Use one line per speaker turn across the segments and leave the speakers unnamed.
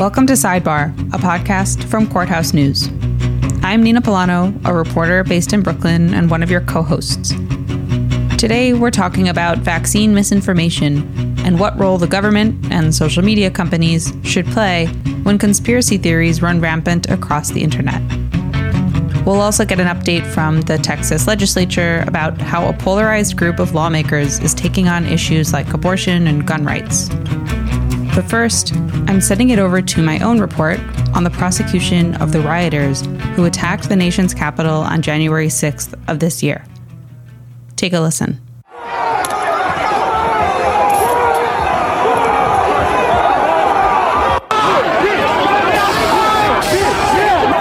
Welcome to Sidebar, a podcast from Courthouse News. I'm Nina Pullano, a reporter based in Brooklyn and one of your co hosts. Today, we're talking about vaccine misinformation and what role the government and social media companies should play when conspiracy theories run rampant across the internet. We'll also get an update from the Texas legislature about how a polarized group of lawmakers is taking on issues like abortion and gun rights. But first, I'm sending it over to my own report on the prosecution of the rioters who attacked the nation's capital on January 6th of this year. Take a listen.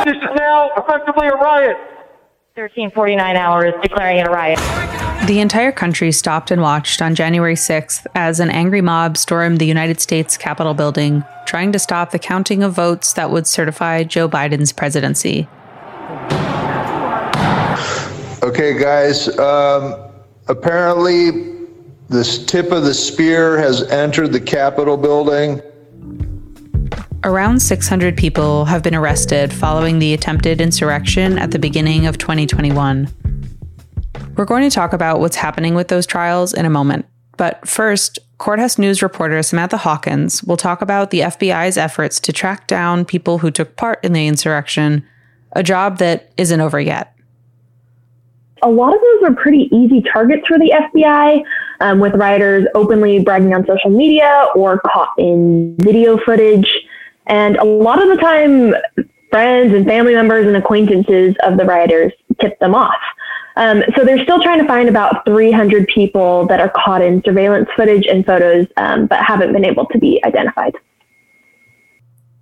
This is now effectively a riot.
1349 hours declaring it a riot.
The entire country stopped and watched on January 6th as an angry mob stormed the United States Capitol building, trying to stop the counting of votes that would certify Joe Biden's presidency.
Okay, guys. Um, apparently, this tip of the spear has entered the Capitol building.
Around 600 people have been arrested following the attempted insurrection at the beginning of 2021. We're going to talk about what's happening with those trials in a moment. But first, Courthouse News reporter Samantha Hawkins will talk about the FBI's efforts to track down people who took part in the insurrection, a job that isn't over yet.
A lot of those are pretty easy targets for the FBI, um, with rioters openly bragging on social media or caught in video footage. And a lot of the time, friends and family members and acquaintances of the rioters tip them off. Um, so they're still trying to find about 300 people that are caught in surveillance footage and photos, um, but haven't been able to be identified.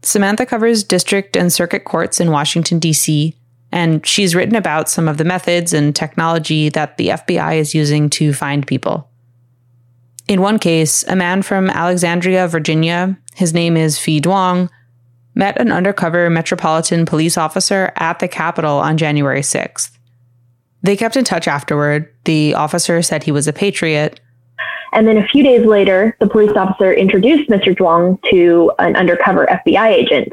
Samantha covers district and circuit courts in Washington, D.C., and she's written about some of the methods and technology that the FBI is using to find people. In one case, a man from Alexandria, Virginia, his name is Phi Duong, met an undercover Metropolitan Police officer at the Capitol on January 6th. They kept in touch afterward. The officer said he was a patriot.
And then a few days later, the police officer introduced Mr. Duong to an undercover FBI agent.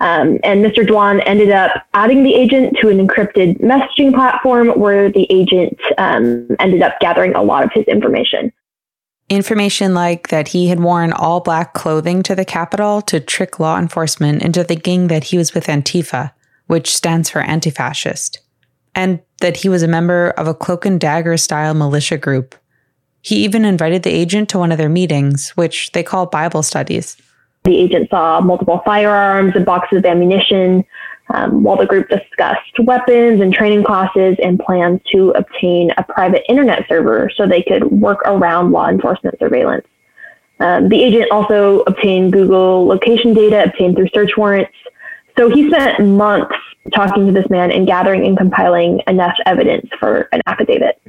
Um, and Mr. Duong ended up adding the agent to an encrypted messaging platform where the agent um, ended up gathering a lot of his information.
Information like that he had worn all black clothing to the Capitol to trick law enforcement into thinking that he was with Antifa, which stands for anti fascist and that he was a member of a cloak and dagger style militia group. He even invited the agent to one of their meetings, which they call Bible studies.
The agent saw multiple firearms and boxes of ammunition um, while the group discussed weapons and training classes and plans to obtain a private internet server so they could work around law enforcement surveillance. Um, the agent also obtained Google location data obtained through search warrants. So he spent months talking to this man and gathering and compiling enough evidence for an affidavit.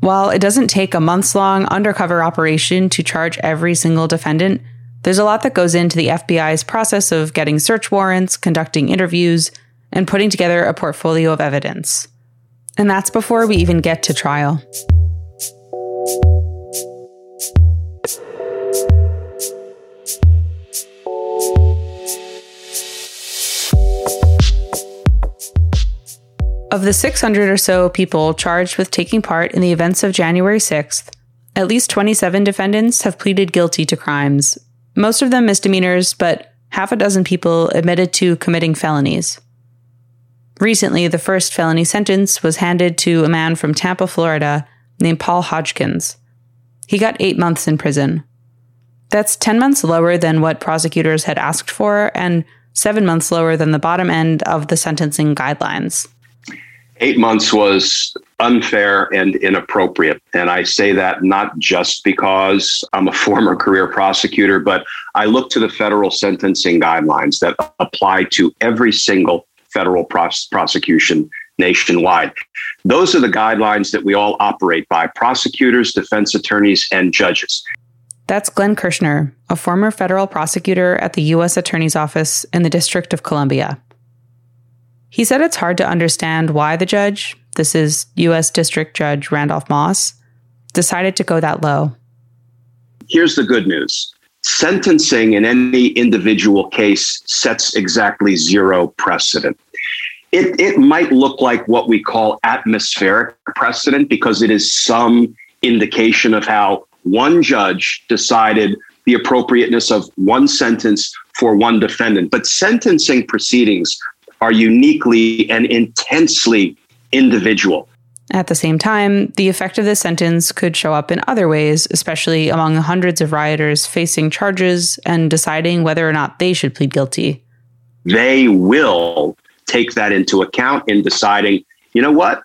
While it doesn't take a months long undercover operation to charge every single defendant, there's a lot that goes into the FBI's process of getting search warrants, conducting interviews, and putting together a portfolio of evidence. And that's before we even get to trial. Of the 600 or so people charged with taking part in the events of January 6th, at least 27 defendants have pleaded guilty to crimes, most of them misdemeanors, but half a dozen people admitted to committing felonies. Recently, the first felony sentence was handed to a man from Tampa, Florida, named Paul Hodgkins. He got eight months in prison. That's 10 months lower than what prosecutors had asked for, and seven months lower than the bottom end of the sentencing guidelines
eight months was unfair and inappropriate. And I say that not just because I'm a former career prosecutor, but I look to the federal sentencing guidelines that apply to every single federal pros- prosecution nationwide. Those are the guidelines that we all operate by prosecutors, defense attorneys, and judges.
That's Glenn Kirschner, a former federal prosecutor at the U.S. Attorney's Office in the District of Columbia. He said it's hard to understand why the judge, this is U.S. District Judge Randolph Moss, decided to go that low.
Here's the good news sentencing in any individual case sets exactly zero precedent. It, it might look like what we call atmospheric precedent because it is some indication of how one judge decided the appropriateness of one sentence for one defendant. But sentencing proceedings are uniquely and intensely individual.
At the same time, the effect of this sentence could show up in other ways, especially among the hundreds of rioters facing charges and deciding whether or not they should plead guilty.
They will take that into account in deciding, you know what?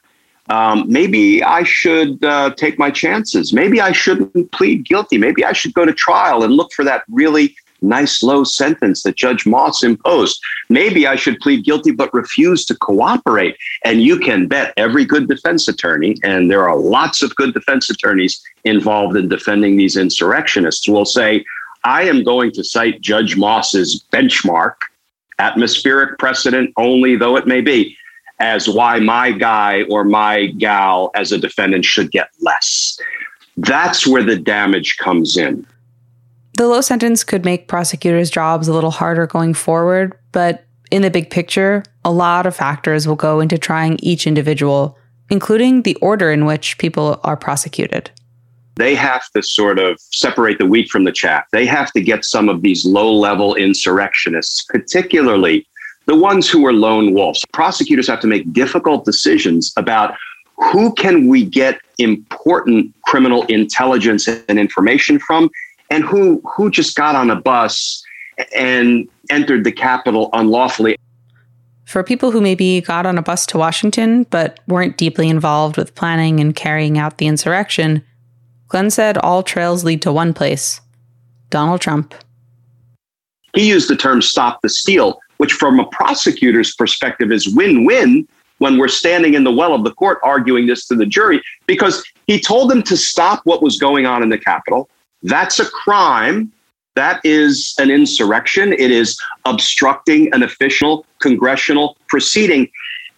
Um, maybe I should uh, take my chances. Maybe I shouldn't plead guilty. Maybe I should go to trial and look for that really nice low sentence that Judge Moss imposed. Maybe I should plead guilty but refuse to cooperate. And you can bet every good defense attorney, and there are lots of good defense attorneys involved in defending these insurrectionists, will say, I am going to cite Judge Moss's benchmark, atmospheric precedent only though it may be, as why my guy or my gal as a defendant should get less. That's where the damage comes in.
The low sentence could make prosecutors' jobs a little harder going forward, but in the big picture, a lot of factors will go into trying each individual, including the order in which people are prosecuted.
They have to sort of separate the wheat from the chaff. They have to get some of these low level insurrectionists, particularly the ones who are lone wolves. Prosecutors have to make difficult decisions about who can we get important criminal intelligence and information from and who who just got on a bus and entered the Capitol unlawfully.
For people who maybe got on a bus to Washington but weren't deeply involved with planning and carrying out the insurrection, Glenn said all trails lead to one place Donald Trump.
He used the term stop the steal, which, from a prosecutor's perspective, is win win when we're standing in the well of the court arguing this to the jury, because he told them to stop what was going on in the Capitol. That's a crime. That is an insurrection. It is obstructing an official congressional proceeding.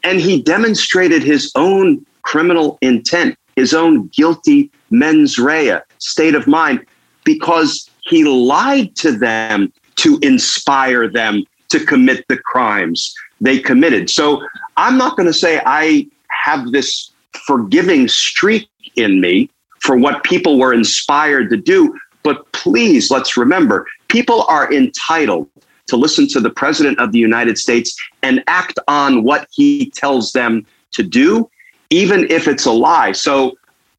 And he demonstrated his own criminal intent, his own guilty mens rea, state of mind, because he lied to them to inspire them to commit the crimes they committed. So I'm not going to say I have this forgiving streak in me for what people were inspired to do. But please, let's remember people are entitled to listen to the President of the United States and act on what he tells them to do, even if it's a lie. So,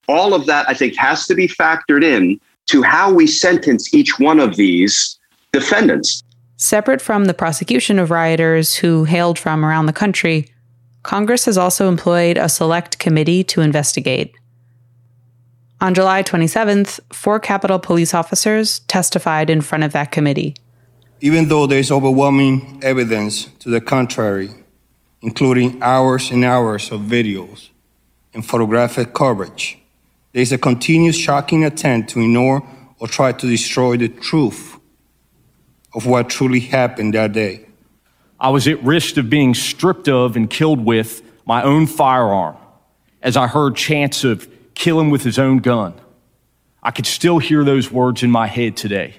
all of that, I think, has to be factored in to how we sentence each one of these defendants.
Separate from the prosecution of rioters who hailed from around the country, Congress has also employed a select committee to investigate. On July 27th, four Capitol police officers testified in front of that committee.
Even though there is overwhelming evidence to the contrary, including hours and hours of videos and photographic coverage, there is a continuous shocking attempt to ignore or try to destroy the truth of what truly happened that day.
I was at risk of being stripped of and killed with my own firearm as I heard chants of kill him with his own gun. I could still hear those words in my head today.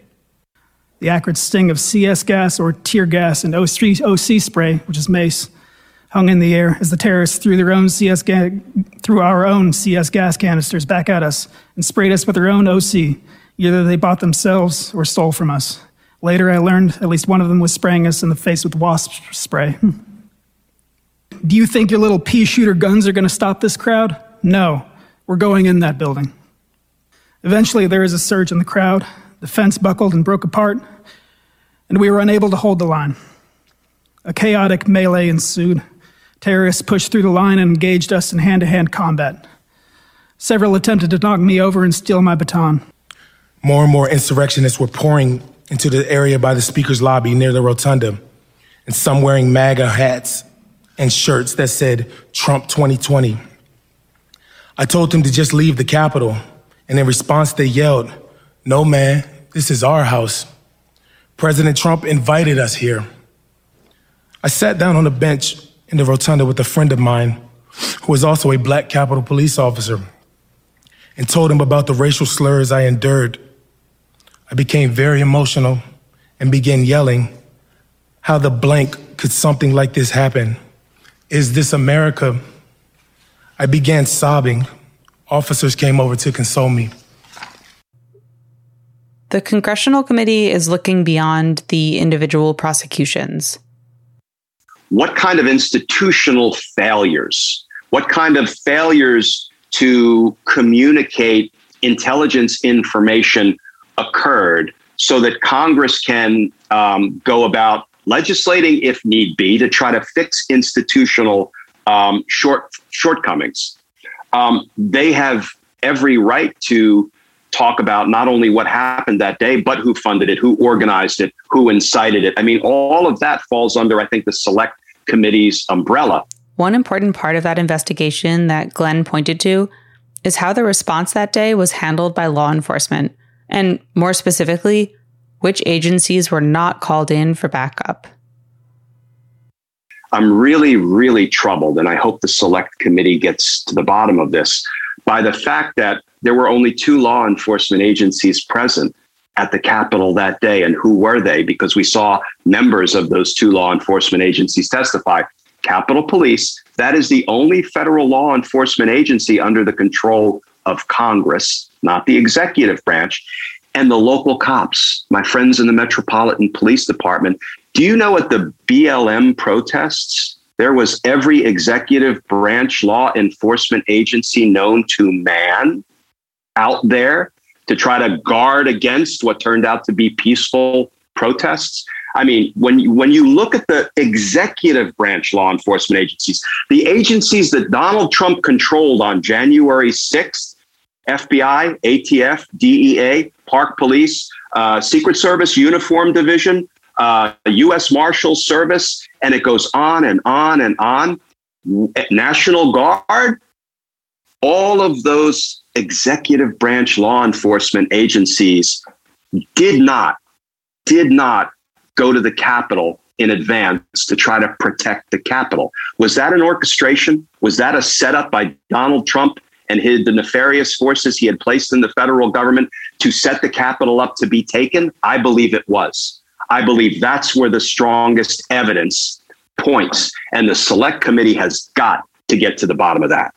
The acrid sting of CS gas or tear gas and OC, spray, which is mace, hung in the air as the terrorists threw their own CS ga- threw our own CS gas canisters back at us and sprayed us with their own OC. Either they bought themselves or stole from us. Later, I learned at least one of them was spraying us in the face with wasp spray. Hmm. Do you think your little pea shooter guns are going to stop this crowd? No. We're going in that building. Eventually, there is a surge in the crowd. The fence buckled and broke apart, and we were unable to hold the line. A chaotic melee ensued. Terrorists pushed through the line and engaged us in hand to hand combat. Several attempted to knock me over and steal my baton.
More and more insurrectionists were pouring into the area by the speaker's lobby near the rotunda, and some wearing MAGA hats and shirts that said Trump 2020. I told them to just leave the Capitol, and in response, they yelled, No, man, this is our house. President Trump invited us here. I sat down on a bench in the rotunda with a friend of mine who was also a black Capitol police officer and told him about the racial slurs I endured. I became very emotional and began yelling, How the blank could something like this happen? Is this America? I began sobbing. Officers came over to console me.
The Congressional Committee is looking beyond the individual prosecutions.
What kind of institutional failures, what kind of failures to communicate intelligence information occurred so that Congress can um, go about legislating if need be to try to fix institutional um, short shortcomings. Um, they have every right to talk about not only what happened that day, but who funded it, who organized it, who incited it. I mean, all of that falls under, I think, the select committee's umbrella.
One important part of that investigation that Glenn pointed to is how the response that day was handled by law enforcement, and more specifically, which agencies were not called in for backup.
I'm really, really troubled, and I hope the select committee gets to the bottom of this by the fact that there were only two law enforcement agencies present at the Capitol that day. And who were they? Because we saw members of those two law enforcement agencies testify. Capitol Police, that is the only federal law enforcement agency under the control of Congress, not the executive branch, and the local cops, my friends in the Metropolitan Police Department. Do you know at the BLM protests, there was every executive branch law enforcement agency known to man out there to try to guard against what turned out to be peaceful protests. I mean, when you, when you look at the executive branch law enforcement agencies, the agencies that Donald Trump controlled on January 6th, FBI, ATF, DEA, Park Police, uh, Secret Service Uniform Division, uh, U.S. Marshal Service, and it goes on and on and on. National Guard, all of those executive branch law enforcement agencies did not did not go to the Capitol in advance to try to protect the Capitol. Was that an orchestration? Was that a setup by Donald Trump and his, the nefarious forces he had placed in the federal government to set the Capitol up to be taken? I believe it was. I believe that's where the strongest evidence points. And the select committee has got to get to the bottom of that.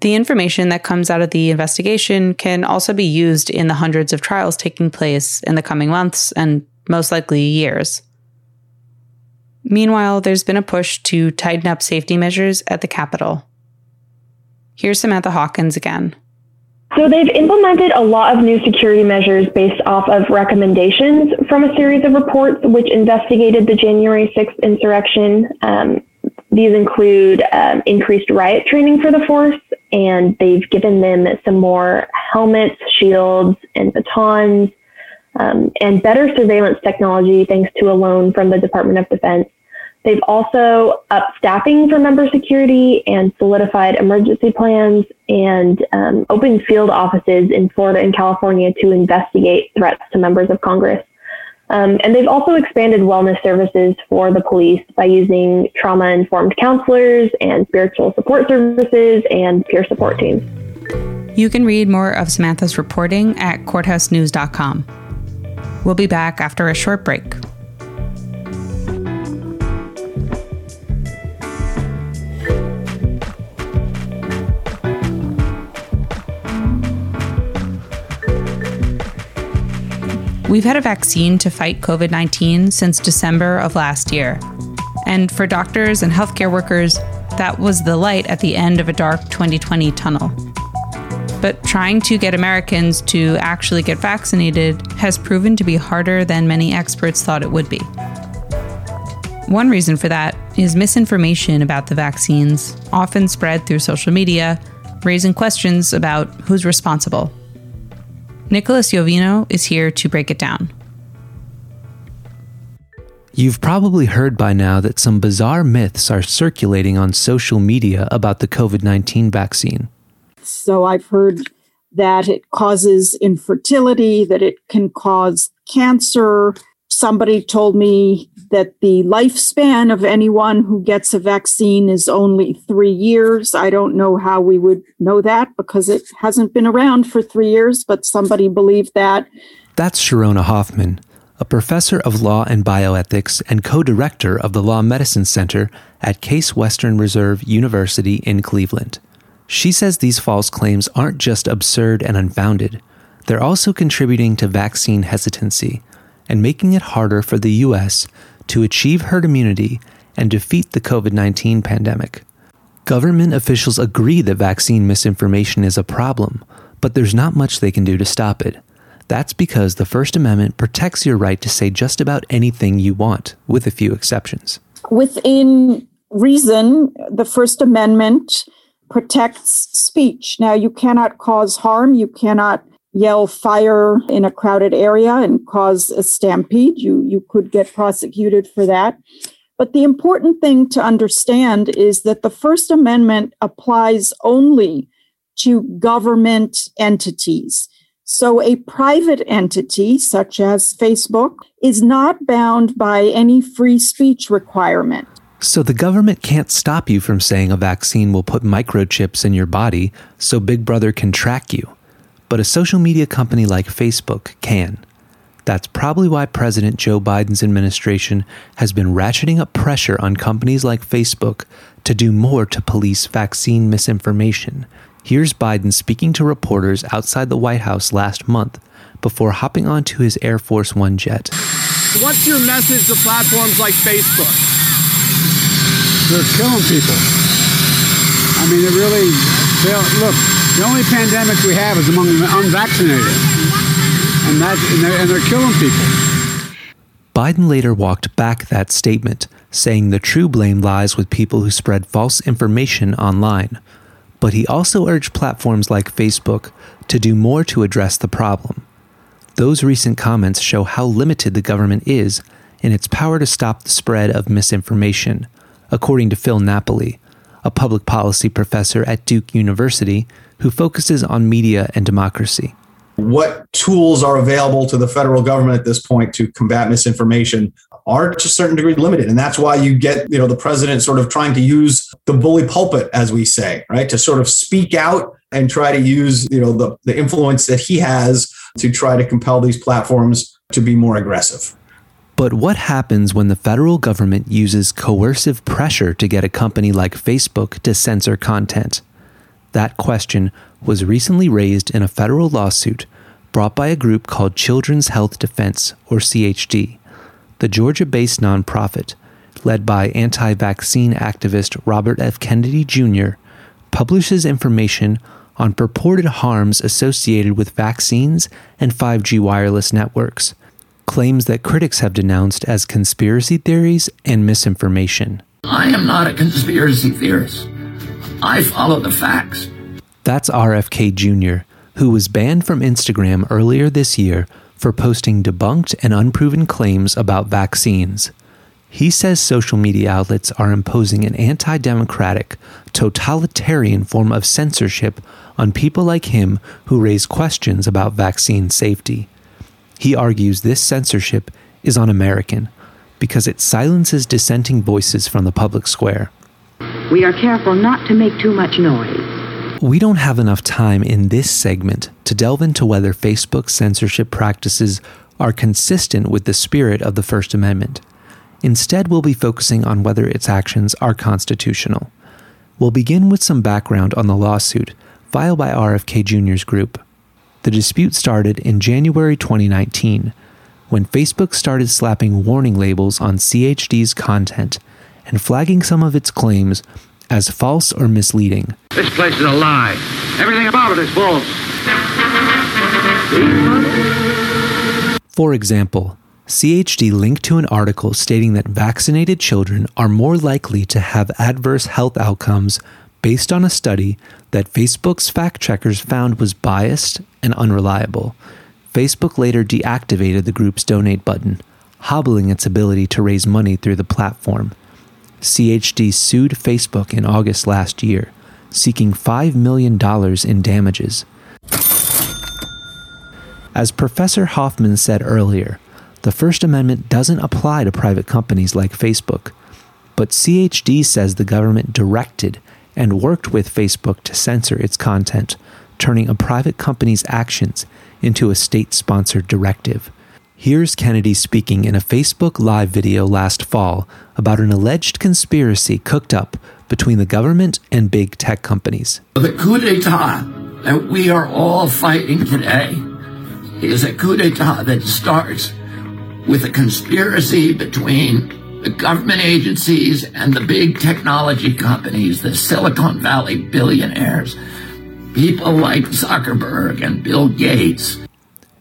The information that comes out of the investigation can also be used in the hundreds of trials taking place in the coming months and most likely years. Meanwhile, there's been a push to tighten up safety measures at the Capitol. Here's Samantha Hawkins again.
So they've implemented a lot of new security measures based off of recommendations from a series of reports which investigated the January 6th insurrection. Um, these include um, increased riot training for the force, and they've given them some more helmets, shields, and batons, um, and better surveillance technology thanks to a loan from the Department of Defense. They've also upped staffing for member security and solidified emergency plans and um, opened field offices in Florida and California to investigate threats to members of Congress. Um, and they've also expanded wellness services for the police by using trauma informed counselors and spiritual support services and peer support teams.
You can read more of Samantha's reporting at courthousenews.com. We'll be back after a short break. We've had a vaccine to fight COVID 19 since December of last year. And for doctors and healthcare workers, that was the light at the end of a dark 2020 tunnel. But trying to get Americans to actually get vaccinated has proven to be harder than many experts thought it would be. One reason for that is misinformation about the vaccines, often spread through social media, raising questions about who's responsible Nicholas Iovino is here to break it down.
You've probably heard by now that some bizarre myths are circulating on social media about the COVID 19 vaccine.
So I've heard that it causes infertility, that it can cause cancer. Somebody told me that the lifespan of anyone who gets a vaccine is only three years. I don't know how we would know that because it hasn't been around for three years, but somebody believed that.
That's Sharona Hoffman, a professor of law and bioethics and co director of the Law Medicine Center at Case Western Reserve University in Cleveland. She says these false claims aren't just absurd and unfounded, they're also contributing to vaccine hesitancy and making it harder for the U.S. to achieve herd immunity and defeat the COVID 19 pandemic. Government officials agree that vaccine misinformation is a problem, but there's not much they can do to stop it. That's because the First Amendment protects your right to say just about anything you want, with a few exceptions.
Within reason, the First Amendment protects speech. Now, you cannot cause harm, you cannot yell fire in a crowded area and cause a stampede. You, you could get prosecuted for that. But the important thing to understand is that the First Amendment applies only to government entities. So a private entity, such as Facebook, is not bound by any free speech requirement.
So the government can't stop you from saying a vaccine will put microchips in your body so Big Brother can track you. But a social media company like Facebook can. That's probably why President Joe Biden's administration has been ratcheting up pressure on companies like Facebook to do more to police vaccine misinformation. Here's Biden speaking to reporters outside the White House last month before hopping onto his Air Force One jet.
What's your message to platforms like Facebook?
They're killing people. I mean, it really, look, the only pandemic we have is among the unvaccinated. And, that, and, they're, and they're killing people.
Biden later walked back that statement, saying the true blame lies with people who spread false information online but he also urged platforms like Facebook to do more to address the problem. Those recent comments show how limited the government is in its power to stop the spread of misinformation, according to Phil Napoli, a public policy professor at Duke University who focuses on media and democracy.
What tools are available to the federal government at this point to combat misinformation are to a certain degree limited. And that's why you get you know the president sort of trying to use the bully pulpit as we say right to sort of speak out and try to use you know the, the influence that he has to try to compel these platforms to be more aggressive
but what happens when the federal government uses coercive pressure to get a company like Facebook to censor content? That question was recently raised in a federal lawsuit brought by a group called Children's Health Defense, or CHD, the Georgia based nonprofit, led by anti vaccine activist Robert F. Kennedy Jr., publishes information on purported harms associated with vaccines and 5G wireless networks, claims that critics have denounced as conspiracy theories and misinformation.
I am not a conspiracy theorist. I follow the facts.
That's RFK Jr., who was banned from Instagram earlier this year for posting debunked and unproven claims about vaccines. He says social media outlets are imposing an anti democratic, totalitarian form of censorship on people like him who raise questions about vaccine safety. He argues this censorship is un American because it silences dissenting voices from the public square.
We are careful not to make too much noise.
We don't have enough time in this segment to delve into whether Facebook's censorship practices are consistent with the spirit of the First Amendment. Instead, we'll be focusing on whether its actions are constitutional. We'll begin with some background on the lawsuit filed by RFK Jr.'s group. The dispute started in January 2019 when Facebook started slapping warning labels on CHD's content and flagging some of its claims as false or misleading.
This place is a lie. Everything about it is false.
For example, CHD linked to an article stating that vaccinated children are more likely to have adverse health outcomes based on a study that Facebook's fact checkers found was biased and unreliable. Facebook later deactivated the group's donate button, hobbling its ability to raise money through the platform. CHD sued Facebook in August last year, seeking $5 million in damages. As Professor Hoffman said earlier, the First Amendment doesn't apply to private companies like Facebook. But CHD says the government directed and worked with Facebook to censor its content, turning a private company's actions into a state sponsored directive. Here's Kennedy speaking in a Facebook Live video last fall about an alleged conspiracy cooked up between the government and big tech companies.
The coup d'etat that we are all fighting today is a coup d'etat that starts with a conspiracy between the government agencies and the big technology companies, the Silicon Valley billionaires, people like Zuckerberg and Bill Gates.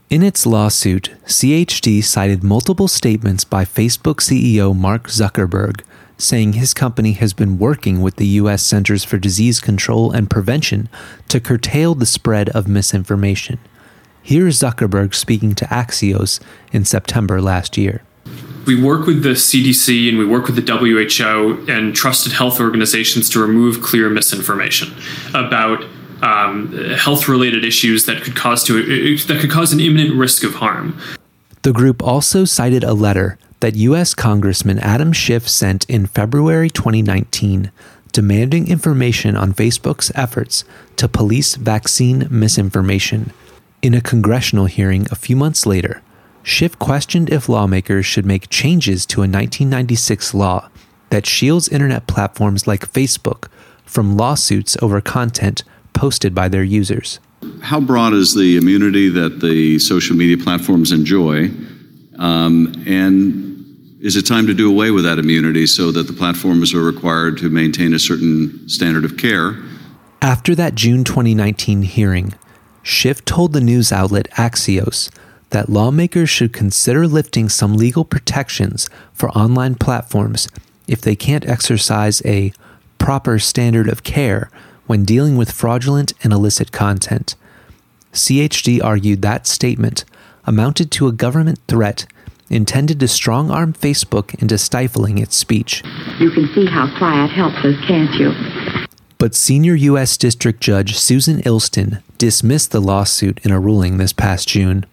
In its lawsuit, CHD cited multiple statements by Facebook CEO Mark Zuckerberg saying his company has been working with the U.S. Centers for Disease Control and Prevention to curtail the spread of misinformation. Here's Zuckerberg speaking to Axios in September last year.
We work with the CDC and we work with the WHO and trusted health organizations to remove clear misinformation about um, health-related issues that could cause to that could cause an imminent risk of harm.
The group also cited a letter that U.S. Congressman Adam Schiff sent in February 2019 demanding information on Facebook's efforts to police vaccine misinformation. In a congressional hearing a few months later, Schiff questioned if lawmakers should make changes to a 1996 law that shields internet platforms like Facebook from lawsuits over content posted by their users.
How broad is the immunity that the social media platforms enjoy? Um, and is it time to do away with that immunity so that the platforms are required to maintain a certain standard of care?
After that June 2019 hearing, Schiff told the news outlet Axios that lawmakers should consider lifting some legal protections for online platforms if they can't exercise a proper standard of care when dealing with fraudulent and illicit content. CHD argued that statement amounted to a government threat intended to strong arm Facebook into stifling its speech.
You can see how quiet helps us, can't you?
But senior U.S. District Judge Susan Illston dismissed the lawsuit in a ruling this past June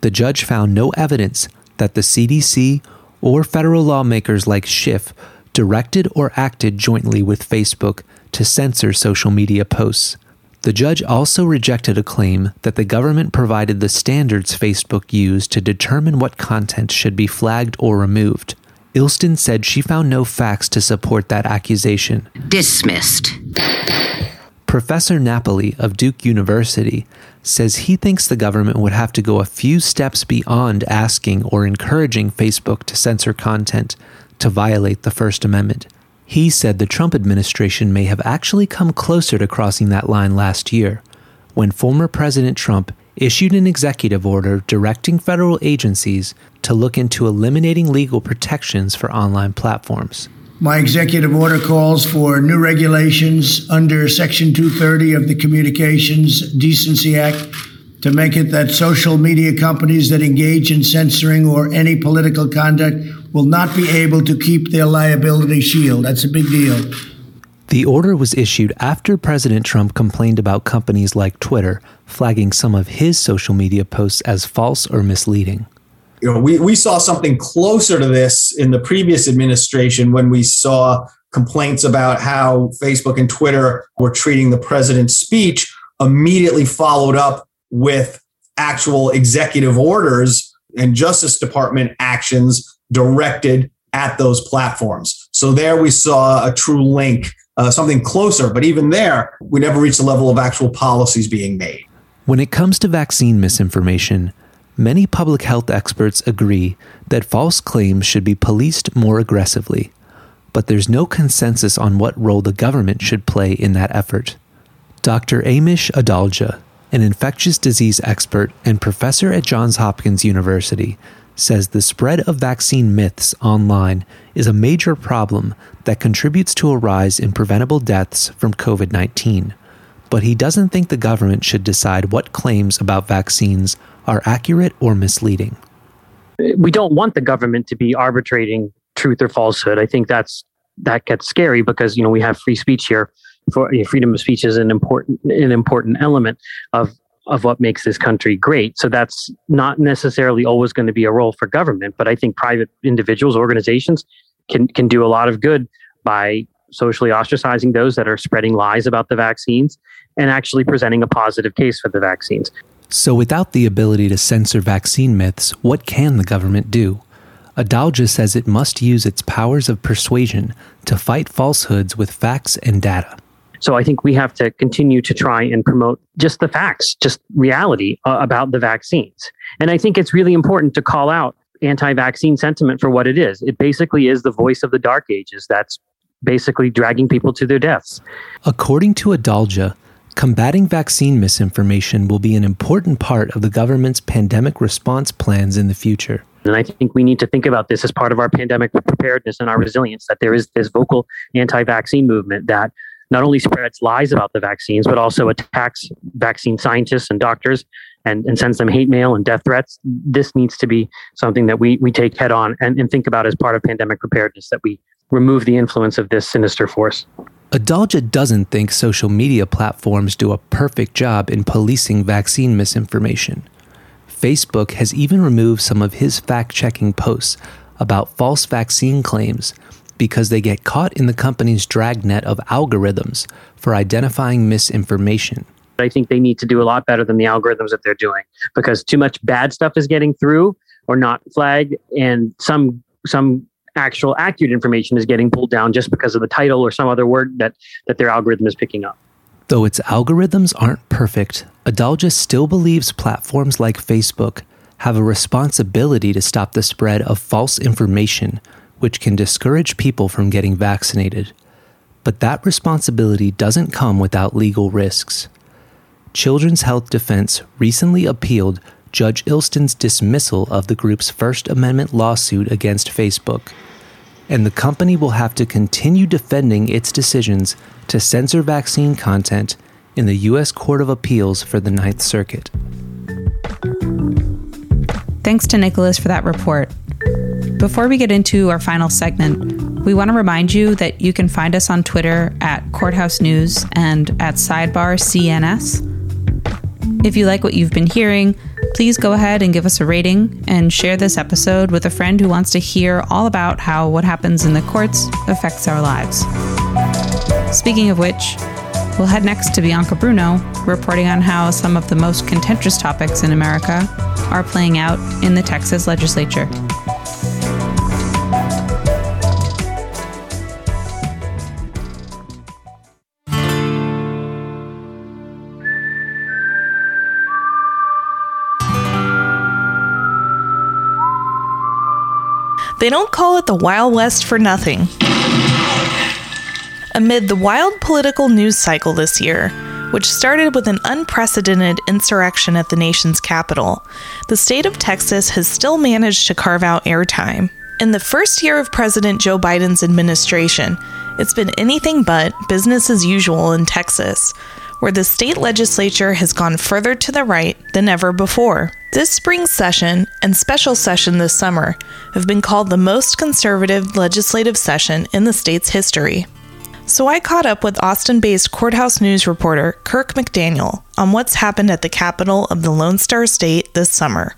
the judge found no evidence that the CDC or federal lawmakers like Schiff directed or acted jointly with Facebook to censor social media posts. The judge also rejected a claim that the government provided the standards Facebook used to determine what content should be flagged or removed. Illston said she found no facts to support that accusation.
Dismissed.
Professor Napoli of Duke University says he thinks the government would have to go a few steps beyond asking or encouraging Facebook to censor content to violate the First Amendment. He said the Trump administration may have actually come closer to crossing that line last year, when former President Trump issued an executive order directing federal agencies to look into eliminating legal protections for online platforms.
My executive order calls for new regulations under Section 230 of the Communications Decency Act to make it that social media companies that engage in censoring or any political conduct will not be able to keep their liability shield. That's a big deal.
The order was issued after President Trump complained about companies like Twitter flagging some of his social media posts as false or misleading
you know, we, we saw something closer to this in the previous administration when we saw complaints about how Facebook and Twitter were treating the president's speech, immediately followed up with actual executive orders and Justice Department actions directed at those platforms. So there we saw a true link, uh, something closer. But even there, we never reached the level of actual policies being made.
When it comes to vaccine misinformation, many public health experts agree that false claims should be policed more aggressively, but there's no consensus on what role the government should play in that effort. Dr. Amish Adalja, an infectious disease expert and professor at Johns Hopkins University, says the spread of vaccine myths online is a major problem that contributes to a rise in preventable deaths from COVID 19. But he doesn't think the government should decide what claims about vaccines are accurate or misleading.
We don't want the government to be arbitrating truth or falsehood. I think that's that gets scary because you know we have free speech here. For you know, freedom of speech is an important an important element of of what makes this country great. So that's not necessarily always going to be a role for government, but I think private individuals, organizations can can do a lot of good by socially ostracizing those that are spreading lies about the vaccines and actually presenting a positive case for the vaccines.
So, without the ability to censor vaccine myths, what can the government do? Adalja says it must use its powers of persuasion to fight falsehoods with facts and data.
So I think we have to continue to try and promote just the facts, just reality uh, about the vaccines. And I think it's really important to call out anti vaccine sentiment for what it is. It basically is the voice of the dark ages that's basically dragging people to their deaths.
According to Adalja, combating vaccine misinformation will be an important part of the government's pandemic response plans in the future.
And I think we need to think about this as part of our pandemic preparedness and our resilience that there is this vocal anti vaccine movement that not only spreads lies about the vaccines, but also attacks vaccine scientists and doctors and, and sends them hate mail and death threats. This needs to be something that we, we take head on and, and think about as part of pandemic preparedness that we remove the influence of this sinister force.
Adalja doesn't think social media platforms do a perfect job in policing vaccine misinformation. Facebook has even removed some of his fact checking posts about false vaccine claims because they get caught in the company's dragnet of algorithms for identifying misinformation.
I think they need to do a lot better than the algorithms that they're doing because too much bad stuff is getting through or not flagged, and some some actual accurate information is getting pulled down just because of the title or some other word that, that their algorithm is picking up.
Though its algorithms aren't perfect, Adalja still believes platforms like Facebook have a responsibility to stop the spread of false information, which can discourage people from getting vaccinated. But that responsibility doesn't come without legal risks. Children's Health Defense recently appealed Judge Illston's dismissal of the group's First Amendment lawsuit against Facebook and the company will have to continue defending its decisions to censor vaccine content in the U.S. Court of Appeals for the Ninth Circuit.
Thanks to Nicholas for that report. Before we get into our final segment, we want to remind you that you can find us on Twitter at Courthouse News and at Sidebar CNS. If you like what you've been hearing, please go ahead and give us a rating and share this episode with a friend who wants to hear all about how what happens in the courts affects our lives. Speaking of which, we'll head next to Bianca Bruno, reporting on how some of the most contentious topics in America are playing out in the Texas legislature.
They don't call it the Wild West for nothing. Amid the wild political news cycle this year, which started with an unprecedented insurrection at the nation's capital, the state of Texas has still managed to carve out airtime. In the first year of President Joe Biden's administration, it's been anything but business as usual in Texas, where the state legislature has gone further to the right than ever before. This spring session and special session this summer have been called the most conservative legislative session in the state's history. So I caught up with Austin based courthouse news reporter Kirk McDaniel on what's happened at the capital of the Lone Star State this summer.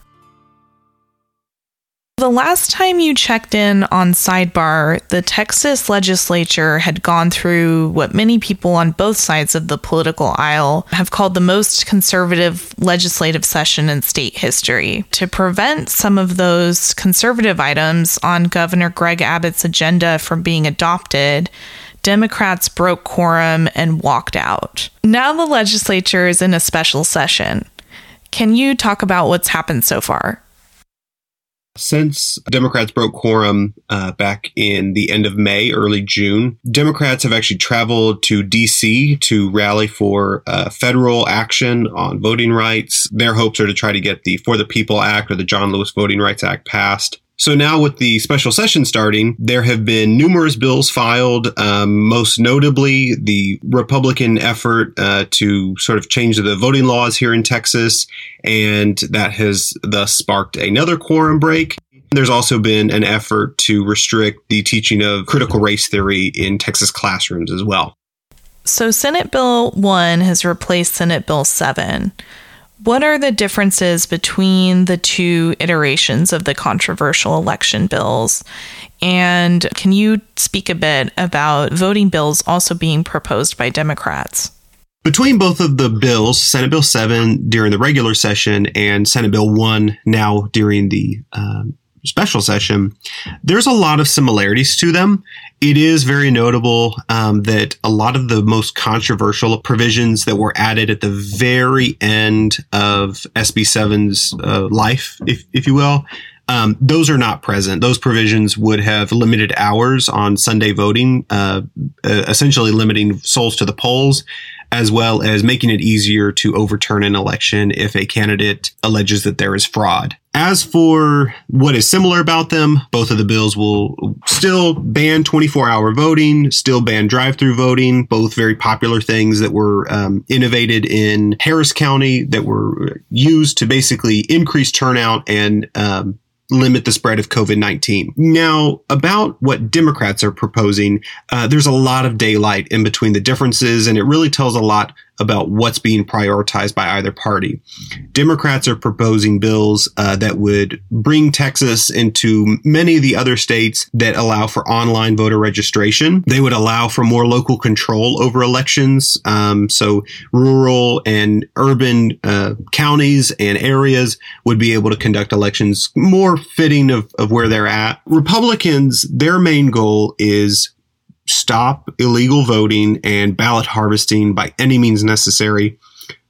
The last time you checked in on Sidebar, the Texas legislature had gone through what many people on both sides of the political aisle have called the most conservative legislative session in state history. To prevent some of those conservative items on Governor Greg Abbott's agenda from being adopted, Democrats broke quorum and walked out. Now the legislature is in a special session. Can you talk about what's happened so far?
Since Democrats broke quorum uh, back in the end of May, early June, Democrats have actually traveled to D.C. to rally for uh, federal action on voting rights. Their hopes are to try to get the For the People Act or the John Lewis Voting Rights Act passed. So now, with the special session starting, there have been numerous bills filed. Um, most notably, the Republican effort uh, to sort of change the voting laws here in Texas, and that has thus sparked another quorum break. There's also been an effort to restrict the teaching of critical race theory in Texas classrooms as well.
So, Senate Bill 1 has replaced Senate Bill 7. What are the differences between the two iterations of the controversial election bills? And can you speak a bit about voting bills also being proposed by Democrats?
Between both of the bills, Senate Bill 7 during the regular session and Senate Bill 1 now during the um, special session, there's a lot of similarities to them. It is very notable um, that a lot of the most controversial provisions that were added at the very end of SB 7's uh, life, if, if you will, um, those are not present. Those provisions would have limited hours on Sunday voting, uh, uh, essentially limiting souls to the polls, as well as making it easier to overturn an election if a candidate alleges that there is fraud. As for what is similar about them, both of the bills will still ban 24 hour voting, still ban drive through voting, both very popular things that were um, innovated in Harris County that were used to basically increase turnout and um, limit the spread of COVID 19. Now, about what Democrats are proposing, uh, there's a lot of daylight in between the differences, and it really tells a lot about what's being prioritized by either party. Democrats are proposing bills uh, that would bring Texas into many of the other states that allow for online voter registration. They would allow for more local control over elections. Um, so rural and urban uh, counties and areas would be able to conduct elections more fitting of, of where they're at. Republicans, their main goal is stop illegal voting and ballot harvesting by any means necessary.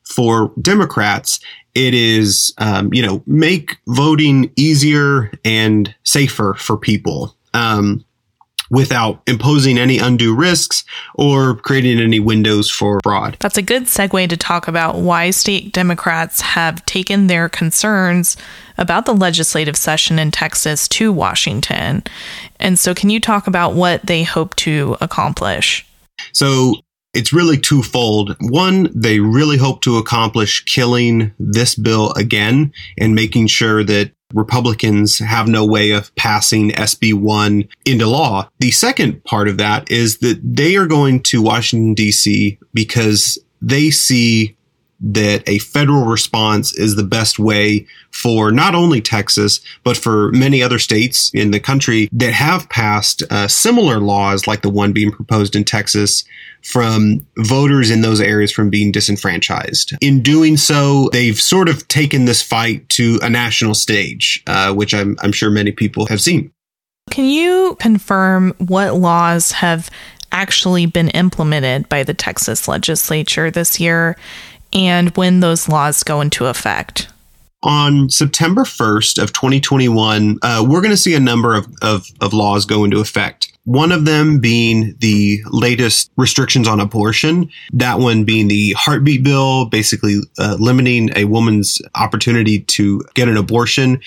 For Democrats, it is, um, you know, make voting easier and safer for people. Um, without imposing any undue risks or creating any windows for fraud.
That's a good segue to talk about why state Democrats have taken their concerns about the legislative session in Texas to Washington. And so, can you talk about what they hope to accomplish?
So, it's really twofold. One, they really hope to accomplish killing this bill again and making sure that Republicans have no way of passing SB 1 into law. The second part of that is that they are going to Washington, D.C. because they see that a federal response is the best way for not only Texas, but for many other states in the country that have passed uh, similar laws like the one being proposed in Texas from voters in those areas from being disenfranchised. In doing so, they've sort of taken this fight to a national stage, uh, which I'm, I'm sure many people have seen.
Can you confirm what laws have actually been implemented by the Texas legislature this year and when those laws go into effect?
on September 1st of 2021, uh, we're going to see a number of, of, of, laws go into effect. One of them being the latest restrictions on abortion. That one being the heartbeat bill, basically uh, limiting a woman's opportunity to get an abortion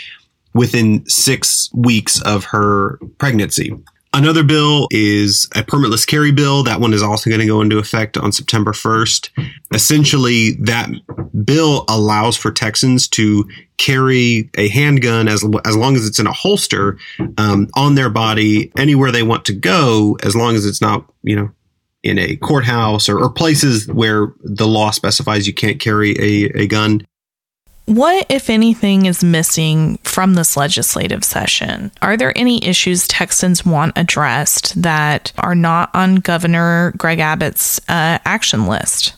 within six weeks of her pregnancy. Another bill is a permitless carry bill. That one is also going to go into effect on September 1st. Essentially, that bill allows for Texans to carry a handgun as, as long as it's in a holster um, on their body anywhere they want to go, as long as it's not, you know, in a courthouse or, or places where the law specifies you can't carry a, a gun.
What, if anything, is missing from this legislative session? Are there any issues Texans want addressed that are not on Governor Greg Abbott's uh, action list?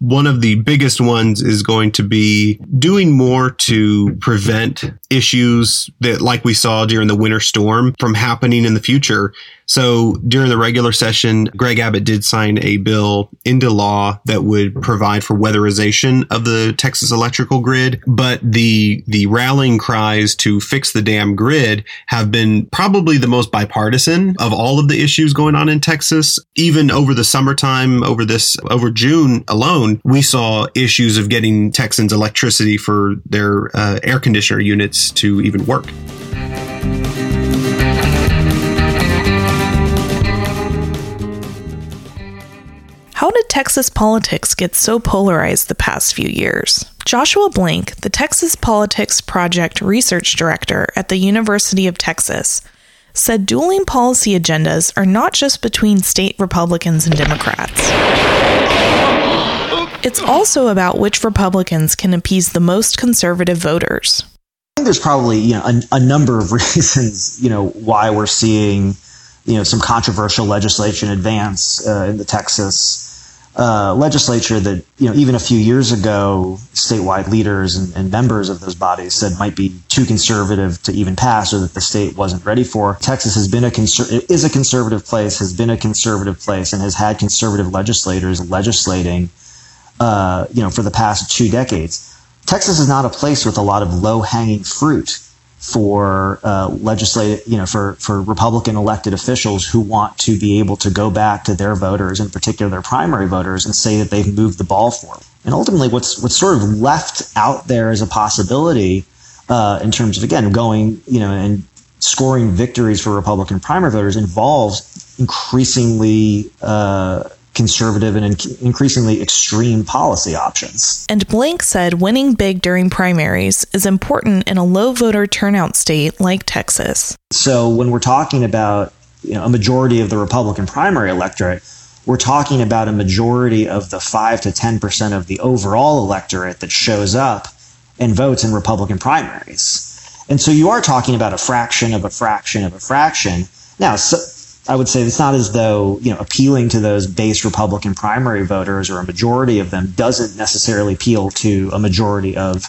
One of the biggest ones is going to be doing more to prevent issues that, like we saw during the winter storm, from happening in the future. So during the regular session, Greg Abbott did sign a bill into law that would provide for weatherization of the Texas electrical grid. But the, the rallying cries to fix the damn grid have been probably the most bipartisan of all of the issues going on in Texas. Even over the summertime, over this, over June alone, we saw issues of getting Texans electricity for their uh, air conditioner units to even work.
How did Texas politics get so polarized the past few years? Joshua Blank, the Texas Politics Project research director at the University of Texas, said dueling policy agendas are not just between state Republicans and Democrats. It's also about which Republicans can appease the most conservative voters.
There's probably you know a, a number of reasons you know why we're seeing you know some controversial legislation advance uh, in the Texas uh, legislature that you know even a few years ago statewide leaders and, and, members of those bodies said might be too conservative to even pass or that the state wasn't ready for. Texas has been a conser- is a conservative place has been a conservative place and has had conservative legislators legislating uh, you know for the past two decades texas is not a place with a lot of low hanging fruit for uh, legislative, you know, for, for Republican elected officials who want to be able to go back to their voters, in particular their primary voters, and say that they've moved the ball for them. And ultimately, what's what's sort of left out there as a possibility uh, in terms of again going, you know, and scoring victories for Republican primary voters involves increasingly uh, conservative and in- increasingly extreme policy options.
And Blank said winning big during primaries is important in a low voter turnout state like Texas.
So when we're talking about you know, a majority of the Republican primary electorate, we're talking about a majority of the 5 to 10% of the overall electorate that shows up and votes in Republican primaries. And so you are talking about a fraction of a fraction of a fraction. Now, so, I would say it's not as though you know appealing to those base Republican primary voters or a majority of them doesn't necessarily appeal to a majority of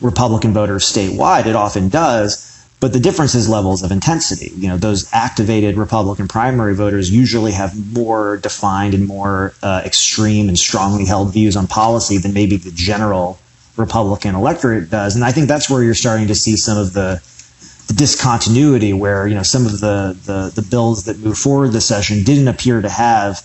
Republican voters statewide. It often does, but the difference is levels of intensity. You know, those activated Republican primary voters usually have more defined and more uh, extreme and strongly held views on policy than maybe the general Republican electorate does, and I think that's where you're starting to see some of the the discontinuity where you know some of the, the the bills that moved forward this session didn't appear to have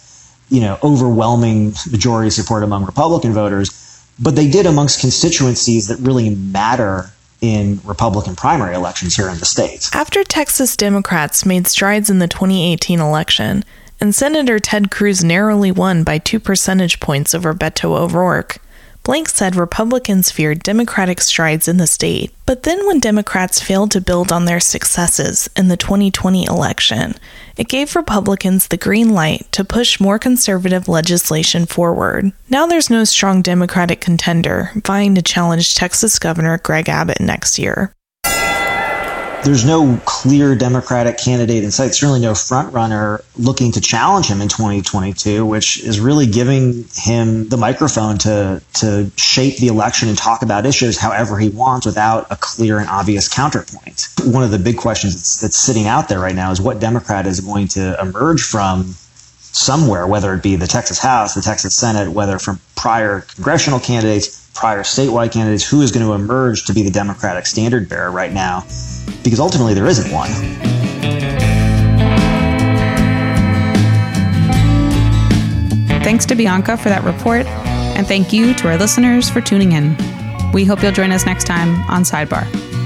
you know overwhelming majority support among Republican voters, but they did amongst constituencies that really matter in Republican primary elections here in the state.
After Texas Democrats made strides in the 2018 election, and Senator Ted Cruz narrowly won by two percentage points over Beto O'Rourke, Blank said Republicans feared Democratic strides in the state. But then, when Democrats failed to build on their successes in the 2020 election, it gave Republicans the green light to push more conservative legislation forward. Now there's no strong Democratic contender vying to challenge Texas Governor Greg Abbott next year
there's no clear Democratic candidate in sight. Certainly no front runner looking to challenge him in 2022, which is really giving him the microphone to to shape the election and talk about issues however he wants without a clear and obvious counterpoint. One of the big questions that's, that's sitting out there right now is what Democrat is going to emerge from somewhere, whether it be the Texas House, the Texas Senate, whether from prior congressional candidates, prior statewide candidates, who is going to emerge to be the Democratic standard bearer right now because ultimately there isn't one.
Thanks to Bianca for that report, and thank you to our listeners for tuning in. We hope you'll join us next time on Sidebar.